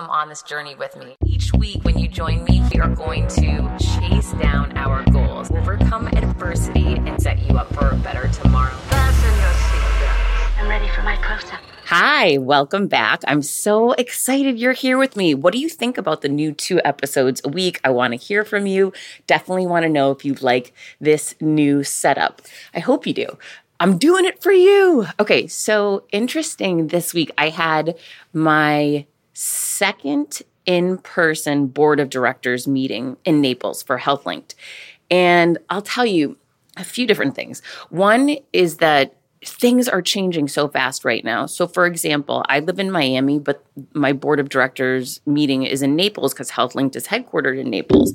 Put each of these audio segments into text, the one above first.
come on this journey with me. Each week, when you join me, we are going to chase down our goals, overcome adversity, and set you up for a better tomorrow. Fasten your seatbelts. I'm ready for my close up. Hi, welcome back. I'm so excited you're here with me. What do you think about the new two episodes a week? I want to hear from you. Definitely want to know if you like this new setup. I hope you do. I'm doing it for you. Okay, so interesting this week. I had my second in person board of directors meeting in Naples for HealthLinked. And I'll tell you a few different things. One is that things are changing so fast right now. So, for example, I live in Miami, but my board of directors meeting is in Naples because HealthLinked is headquartered in Naples.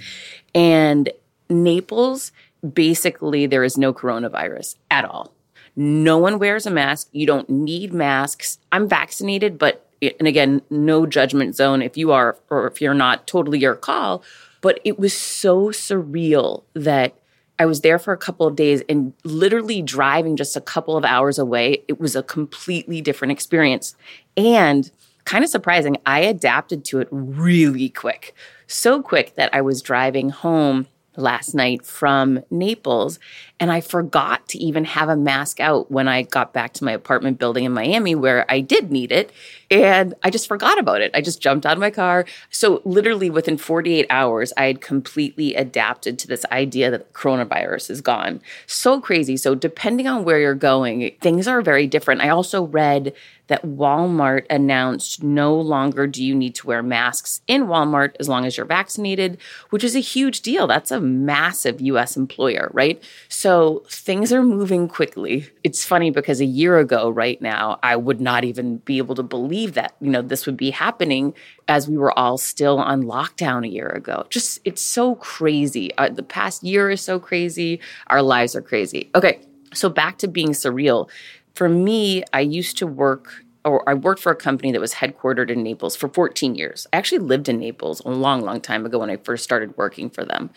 And Naples, basically, there is no coronavirus at all. No one wears a mask. You don't need masks. I'm vaccinated, but and again, no judgment zone if you are or if you're not, totally your call. But it was so surreal that I was there for a couple of days and literally driving just a couple of hours away, it was a completely different experience. And kind of surprising, I adapted to it really quick. So quick that I was driving home last night from Naples and I forgot to even have a mask out when I got back to my apartment building in Miami where I did need it and I just forgot about it. I just jumped out of my car. So literally within 48 hours I had completely adapted to this idea that coronavirus is gone. So crazy. So depending on where you're going, things are very different. I also read that Walmart announced no longer do you need to wear masks in Walmart as long as you're vaccinated, which is a huge deal. That's a massive US employer, right? So things are moving quickly. It's funny because a year ago, right now, I would not even be able to believe that, you know, this would be happening as we were all still on lockdown a year ago. Just, it's so crazy. Uh, the past year is so crazy. Our lives are crazy. Okay. So back to being surreal for me, I used to work or I worked for a company that was headquartered in Naples for 14 years. I actually lived in Naples a long, long time ago when I first started working for them.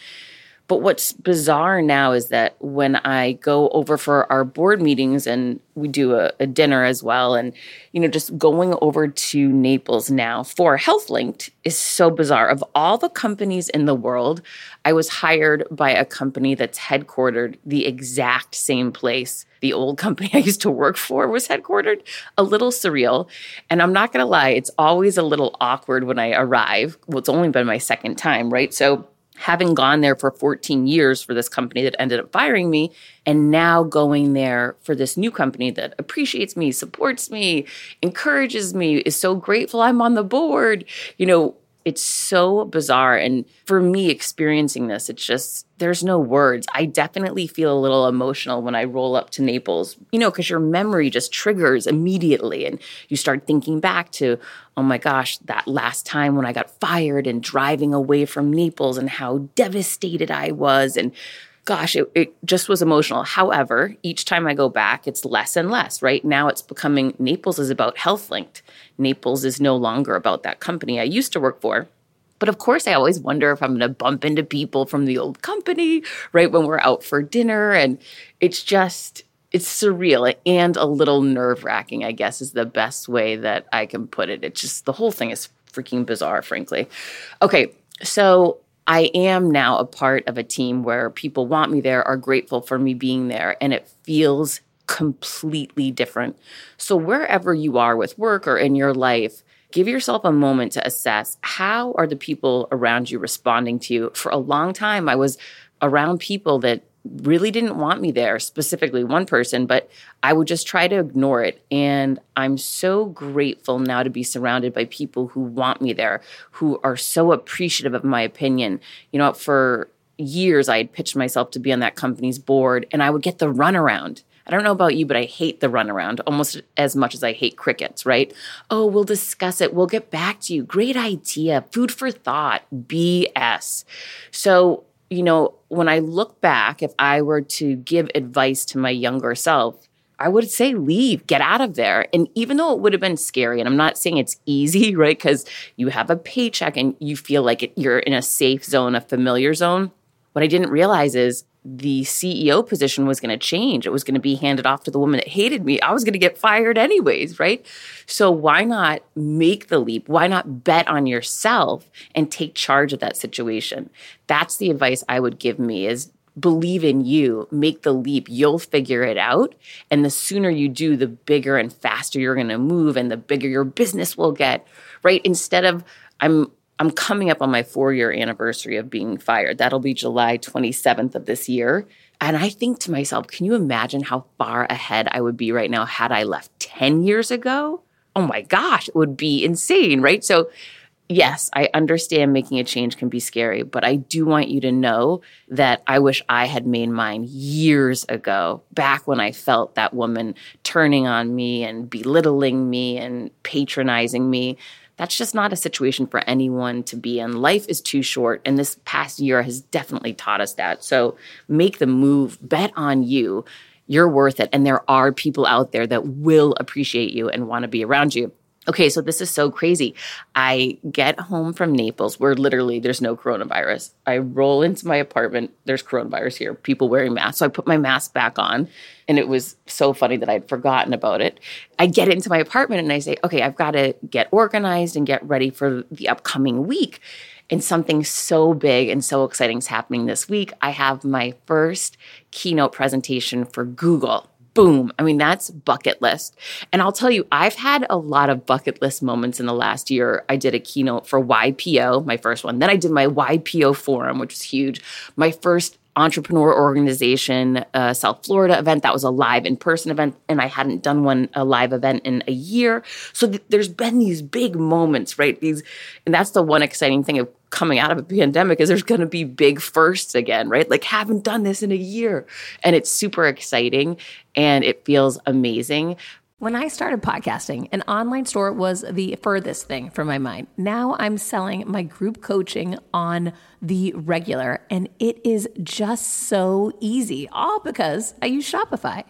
But what's bizarre now is that when I go over for our board meetings and we do a, a, dinner as well, and you know, just going over to Naples now for HealthLinked is so bizarre. Of all the companies in the world, I was hired by a company that's headquartered the exact same place the old company I used to work for was headquartered. A little surreal. And I'm not gonna lie, it's always a little awkward when I arrive. Well, it's only been my second time, right? So having gone there for 14 years for this company that ended up firing me and now going there for this new company that appreciates me supports me encourages me is so grateful i'm on the board you know it's so bizarre. And for me, experiencing this, it's just, there's no words. I definitely feel a little emotional when I roll up to Naples, you know, because your memory just triggers immediately. And you start thinking back to, oh my gosh, that last time when I got fired and driving away from Naples and how devastated I was. And gosh, it, it, just was emotional. However, each time I go back, it's less and less, right? Now it's becoming Naples is about HealthLinked. Naples is no longer about that company I used to work for. But of course, I always wonder if I'm going to bump into people from the old company, right? When we're out for dinner. And it's just, it's surreal and a little nerve wracking, I guess, is the best way that I can put it. It's just, the whole thing is freaking bizarre, frankly. Okay. So I am now a part of a team where people want me there, are grateful for me being there, and it feels completely different. So, wherever you are with work or in your life, give yourself a moment to assess how are the people around you responding to you. For a long time, I was around people that really didn't want me there, specifically one person, but I would just try to ignore it. And I'm so grateful now to be surrounded by people who want me there, who are so appreciative of my opinion. You know, for years, I had pitched myself to be on that company's board, and I would get the runaround. I don't know about you, but I hate the runaround almost as much as I hate crickets, right? Oh, we'll discuss it. We'll get back to you. Great idea. Food for thought. BS. So you know, when I look back, if I were to give advice to my younger self, I would say leave, get out of there. And even though it would have been scary, and I'm not saying it's easy, right? Because you have a paycheck and you feel like it, you're in a safe zone, a familiar zone. What I didn't realize is the CEO position was going to change. It was going to be handed off to the woman that hated me. I was going to get fired anyways, right? So why not make the leap? Why not bet on yourself and take charge of that situation? That's the advice I would give me is believe in you, make the leap, you'll figure it out. And the sooner you do, the bigger and faster you're going to move and the bigger your business will get, right? Instead of I'm I'm coming up on my 4-year anniversary of being fired. That'll be July 27th of this year. And I think to myself, can you imagine how far ahead I would be right now had I left 10 years ago? Oh my gosh, it would be insane, right? So yes, I understand making a change can be scary, but I do want you to know that I wish I had made mine years ago, back when I felt that woman turning on me and belittling me and patronizing me. That's just not a situation for anyone to be in. Life is too short, and this past year has definitely taught us that. So make the move, bet on you. You're worth it. And there are people out there that will appreciate you and want to be around you. Okay, so this is so crazy. I get home from Naples where literally there's no coronavirus. I roll into my apartment, there's coronavirus here, people wearing masks. So I put my mask back on, and it was so funny that I'd forgotten about it. I get into my apartment and I say, okay, I've got to get organized and get ready for the upcoming week. And something so big and so exciting is happening this week. I have my first keynote presentation for Google boom. I mean, that's bucket list. And I'll tell you, I've had a lot of bucket list moments in the last year. I did a keynote for YPO, my first one. Then I did my YPO forum, which was huge. My first entrepreneur organization uh, South Florida event. That was a live in person event, and I hadn't done one a live event in a year. So th- there's been these big moments, right? These, and that's the one exciting thing of coming out of a pandemic is there's going to be big firsts again, right? Like haven't done this in a year, and it's super exciting and it feels amazing. When I started podcasting, an online store was the furthest thing from my mind. Now I'm selling my group coaching on the regular, and it is just so easy, all because I use Shopify.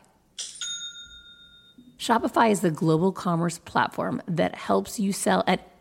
Shopify is the global commerce platform that helps you sell at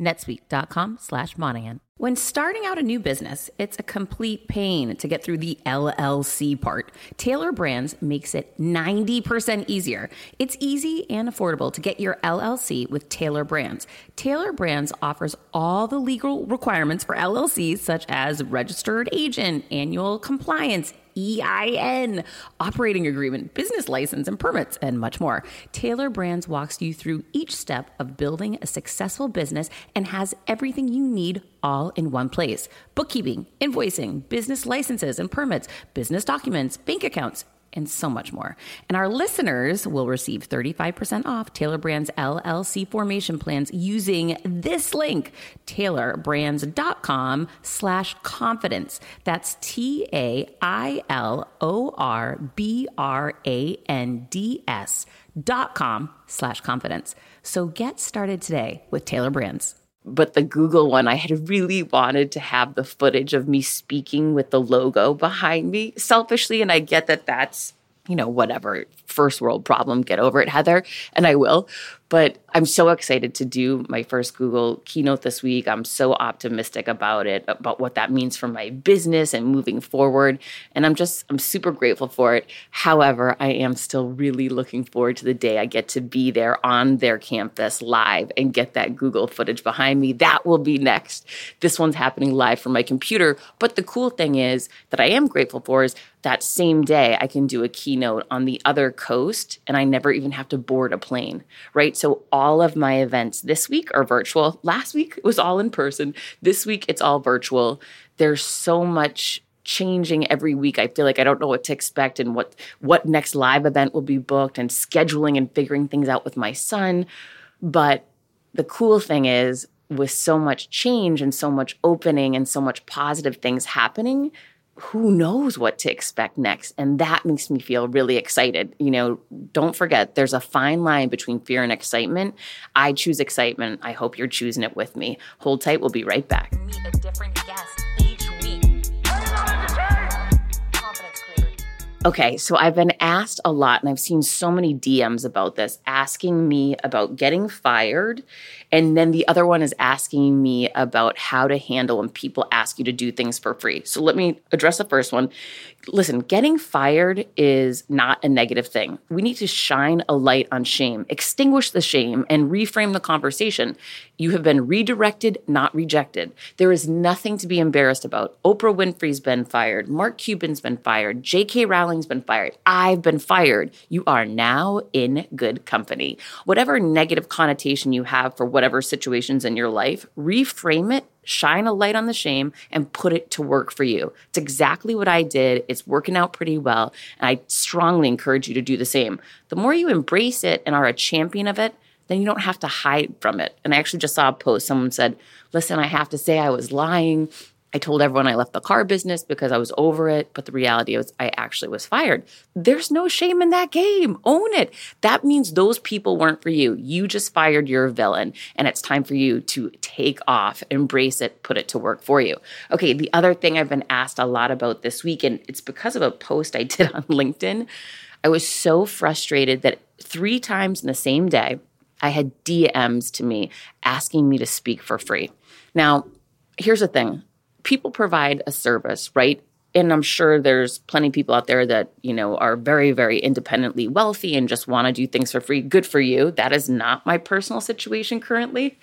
netsuite.com slash Monahan. When starting out a new business, it's a complete pain to get through the LLC part. Tailor Brands makes it 90% easier. It's easy and affordable to get your LLC with Tailor Brands. Tailor Brands offers all the legal requirements for LLCs, such as registered agent, annual compliance, EIN, operating agreement, business license, and permits, and much more. Tailor Brands walks you through each step of building a successful business and has everything you need all in one place bookkeeping, invoicing, business licenses and permits, business documents, bank accounts and so much more. And our listeners will receive 35% off Tailor Brands LLC formation plans using this link, tailorbrands.com slash confidence. That's T-A-I-L-O-R-B-R-A-N-D-S dot com slash confidence. So get started today with Tailor Brands. But the Google one, I had really wanted to have the footage of me speaking with the logo behind me selfishly. And I get that that's, you know, whatever, first world problem, get over it, Heather. And I will. But I'm so excited to do my first Google keynote this week. I'm so optimistic about it, about what that means for my business and moving forward. And I'm just, I'm super grateful for it. However, I am still really looking forward to the day I get to be there on their campus live and get that Google footage behind me. That will be next. This one's happening live from my computer. But the cool thing is that I am grateful for is that same day I can do a keynote on the other coast and I never even have to board a plane, right? So of my events this week are virtual. Last week was all in person. This week it's all virtual. There's so much changing every week. I feel like I don't know what to expect and what what next live event will be booked and scheduling and figuring things out with my son. But the cool thing is with so much change and so much opening and so much positive things happening, who knows what to expect next? And that makes me feel really excited. You know don't forget there's a fine line between fear and excitement. I choose excitement. I hope you're choosing it with me. Hold tight. We'll be right back Okay, so I've been asked a lot, and I've seen so many DMs about this, asking me about getting fired. And then the other one is asking me about how to handle when people ask you to do things for free. So let me address the first one. Listen, getting fired is not a negative thing. We need to shine a light on shame, extinguish the shame, and reframe the conversation. You have been redirected, not rejected. There is nothing to be embarrassed about. Oprah Winfrey's been fired. Mark Cuban's been fired. J.K. Rowling's been fired. I've been fired. You are now in good company. Whatever negative connotation you have for whatever situations in your life, reframe it shine a light on the shame and put it to work for you. It's exactly what I did. It's working out pretty well. And I strongly encourage you to do the same. The more you embrace it and are a champion of it, then you don't have to hide from it. And I actually just saw a post. Someone said, Listen, I have to say I was lying. I told everyone I left the car business because I was over it, but the reality was I actually was fired. There's no shame in that game. Own it. That means those people weren't for you. You just fired your villain, and it's time for you to take off, embrace it, put it to work for you. Okay, the other thing I've been asked a lot about this week, and it's because of a post I did on LinkedIn. I was so frustrated that three times in the same day, I had DMs to me asking me to speak for free. Now, here's the thing people provide a service, right? And I'm sure there's plenty of people out there that, you know, are very, very independently wealthy and just want to do things for free. Good for you. That is not my personal situation currently.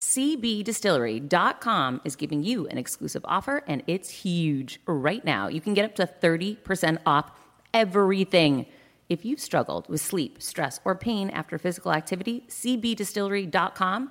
CBDistillery.com is giving you an exclusive offer and it's huge right now. You can get up to 30% off everything. If you've struggled with sleep, stress, or pain after physical activity, CBDistillery.com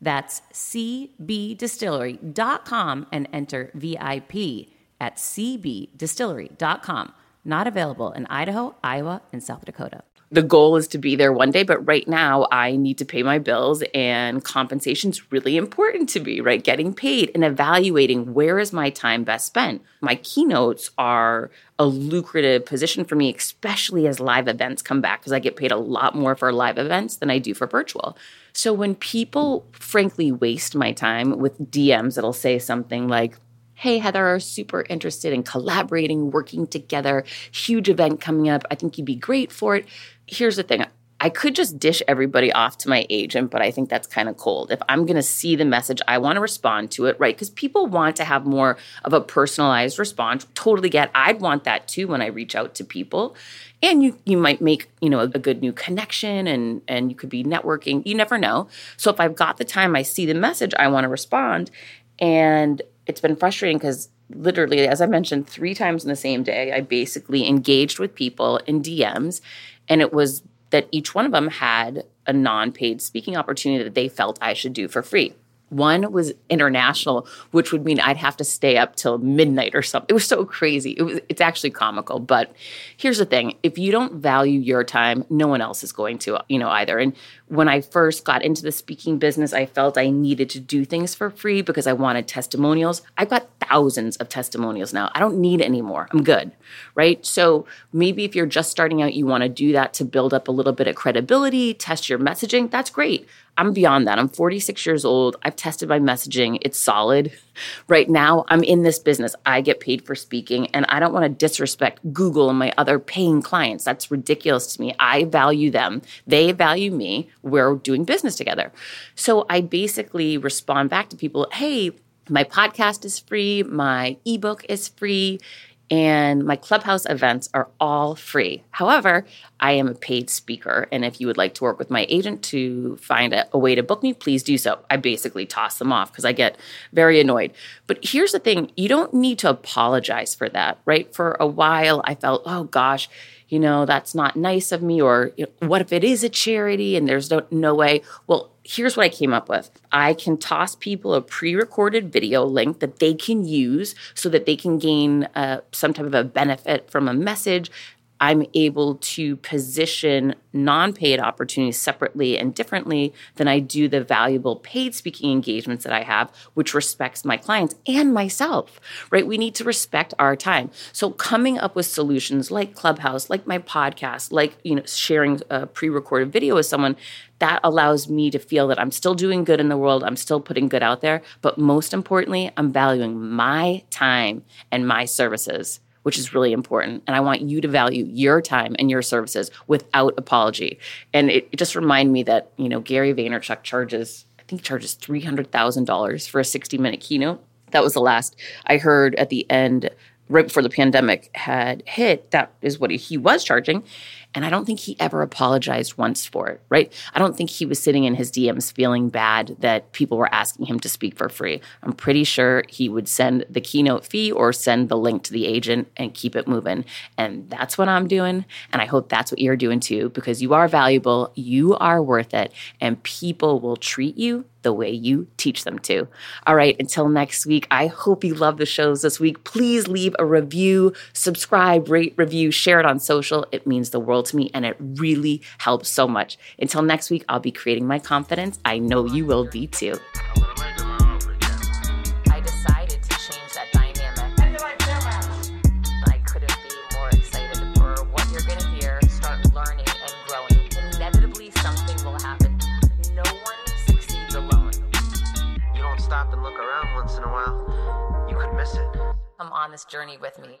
That's cbdistillery.com and enter VIP at cbdistillery.com. Not available in Idaho, Iowa, and South Dakota the goal is to be there one day but right now i need to pay my bills and compensation is really important to me right getting paid and evaluating where is my time best spent my keynotes are a lucrative position for me especially as live events come back because i get paid a lot more for live events than i do for virtual so when people frankly waste my time with dms that'll say something like hey, Heather, are super interested in collaborating, working together, huge event coming up. I think you'd be great for it. Here's the thing. I could just dish everybody off to my agent, but I think that's kind of cold. If I'm going to see the message, I want to respond to it, right? Because people want to have more of a personalized response. Totally get. I'd want that too when I reach out to people. And you you might make, you know, a, a good new connection and and you could be networking. You never know. So if I've got the time, I see the message, I want to respond. And it's been frustrating because literally, as I mentioned, three times in the same day, I basically engaged with people in DMs, and it was that each one of them had a non paid speaking opportunity that they felt I should do for free. One was international, which would mean I'd have to stay up till midnight or something. It was so crazy. It was it's actually comical, but here's the thing. If you don't value your time, no one else is going to, you know, either. And when I first got into the speaking business, I felt I needed to do things for free because I wanted testimonials. I've got thousands of testimonials now. I don't need any more. I'm good. Right? So maybe if you're just starting out, you want to do that to build up a little bit of credibility, test your messaging. That's great. I'm beyond that. I'm 46 years old. I've tested my messaging. It's solid. Right now, I'm in this business. I get paid for speaking, and I don't want to disrespect Google and my other paying clients. That's ridiculous to me. I value them, they value me. We're doing business together. So I basically respond back to people hey, my podcast is free, my ebook is free and my clubhouse events are all free. However, I am a paid speaker, and if you would like to work with my agent to find a, a way to book me, please do so. I basically toss them off because I get very annoyed. But here's the thing you don't need to apologize for that, right? For a while, I felt, oh gosh, you know, that's not nice of me, or you know, what if it is a charity and there's no, no way? Well, here's what I came up with. I can toss people a pre recorded video link that they can use so that they can gain uh, some type of a benefit from a message I'm able to position non paid opportunities separately and differently than I do the valuable paid speaking engagements that I have, which respects my clients and myself, right? We need to respect our time. So coming up with solutions like Clubhouse, like my podcast, like, you know, sharing a pre recorded video with someone that allows me to feel that I'm still doing good in the world. I'm still putting good out there. But most importantly, I'm valuing my time and my services which is really important. And I want you to value your time and your services without apology. And it, it just reminded me that, you know, Gary Vaynerchuk charges, I think charges $300,000 for a 60 minute keynote. That was the last I heard at the end right before the pandemic had hit, that is what he was charging. And I don't think he ever apologized once for it, right? I don't think he was sitting in his DMs feeling bad that people were asking him to speak for free. I'm pretty sure he would send the keynote fee or send the link to the agent and keep it moving. And that's what I'm doing. And I hope that's what you're doing too, because you are valuable, you are worth it, and people will treat you the way you teach them to. All right, until next week, I hope you love the shows this week. Please leave a review, subscribe, rate, review, share it on social. It means the world to me and it really helps so much. Until next week, I'll be creating my confidence. I know you will be too. I want to make them over again. I decided to change that dynamic. I couldn't be more excited for what you're gonna hear. Start learning and growing. Inevitably something will happen. No one succeeds alone. You don't stop and look around once in a while, you could miss it. Come on this journey with me.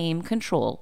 control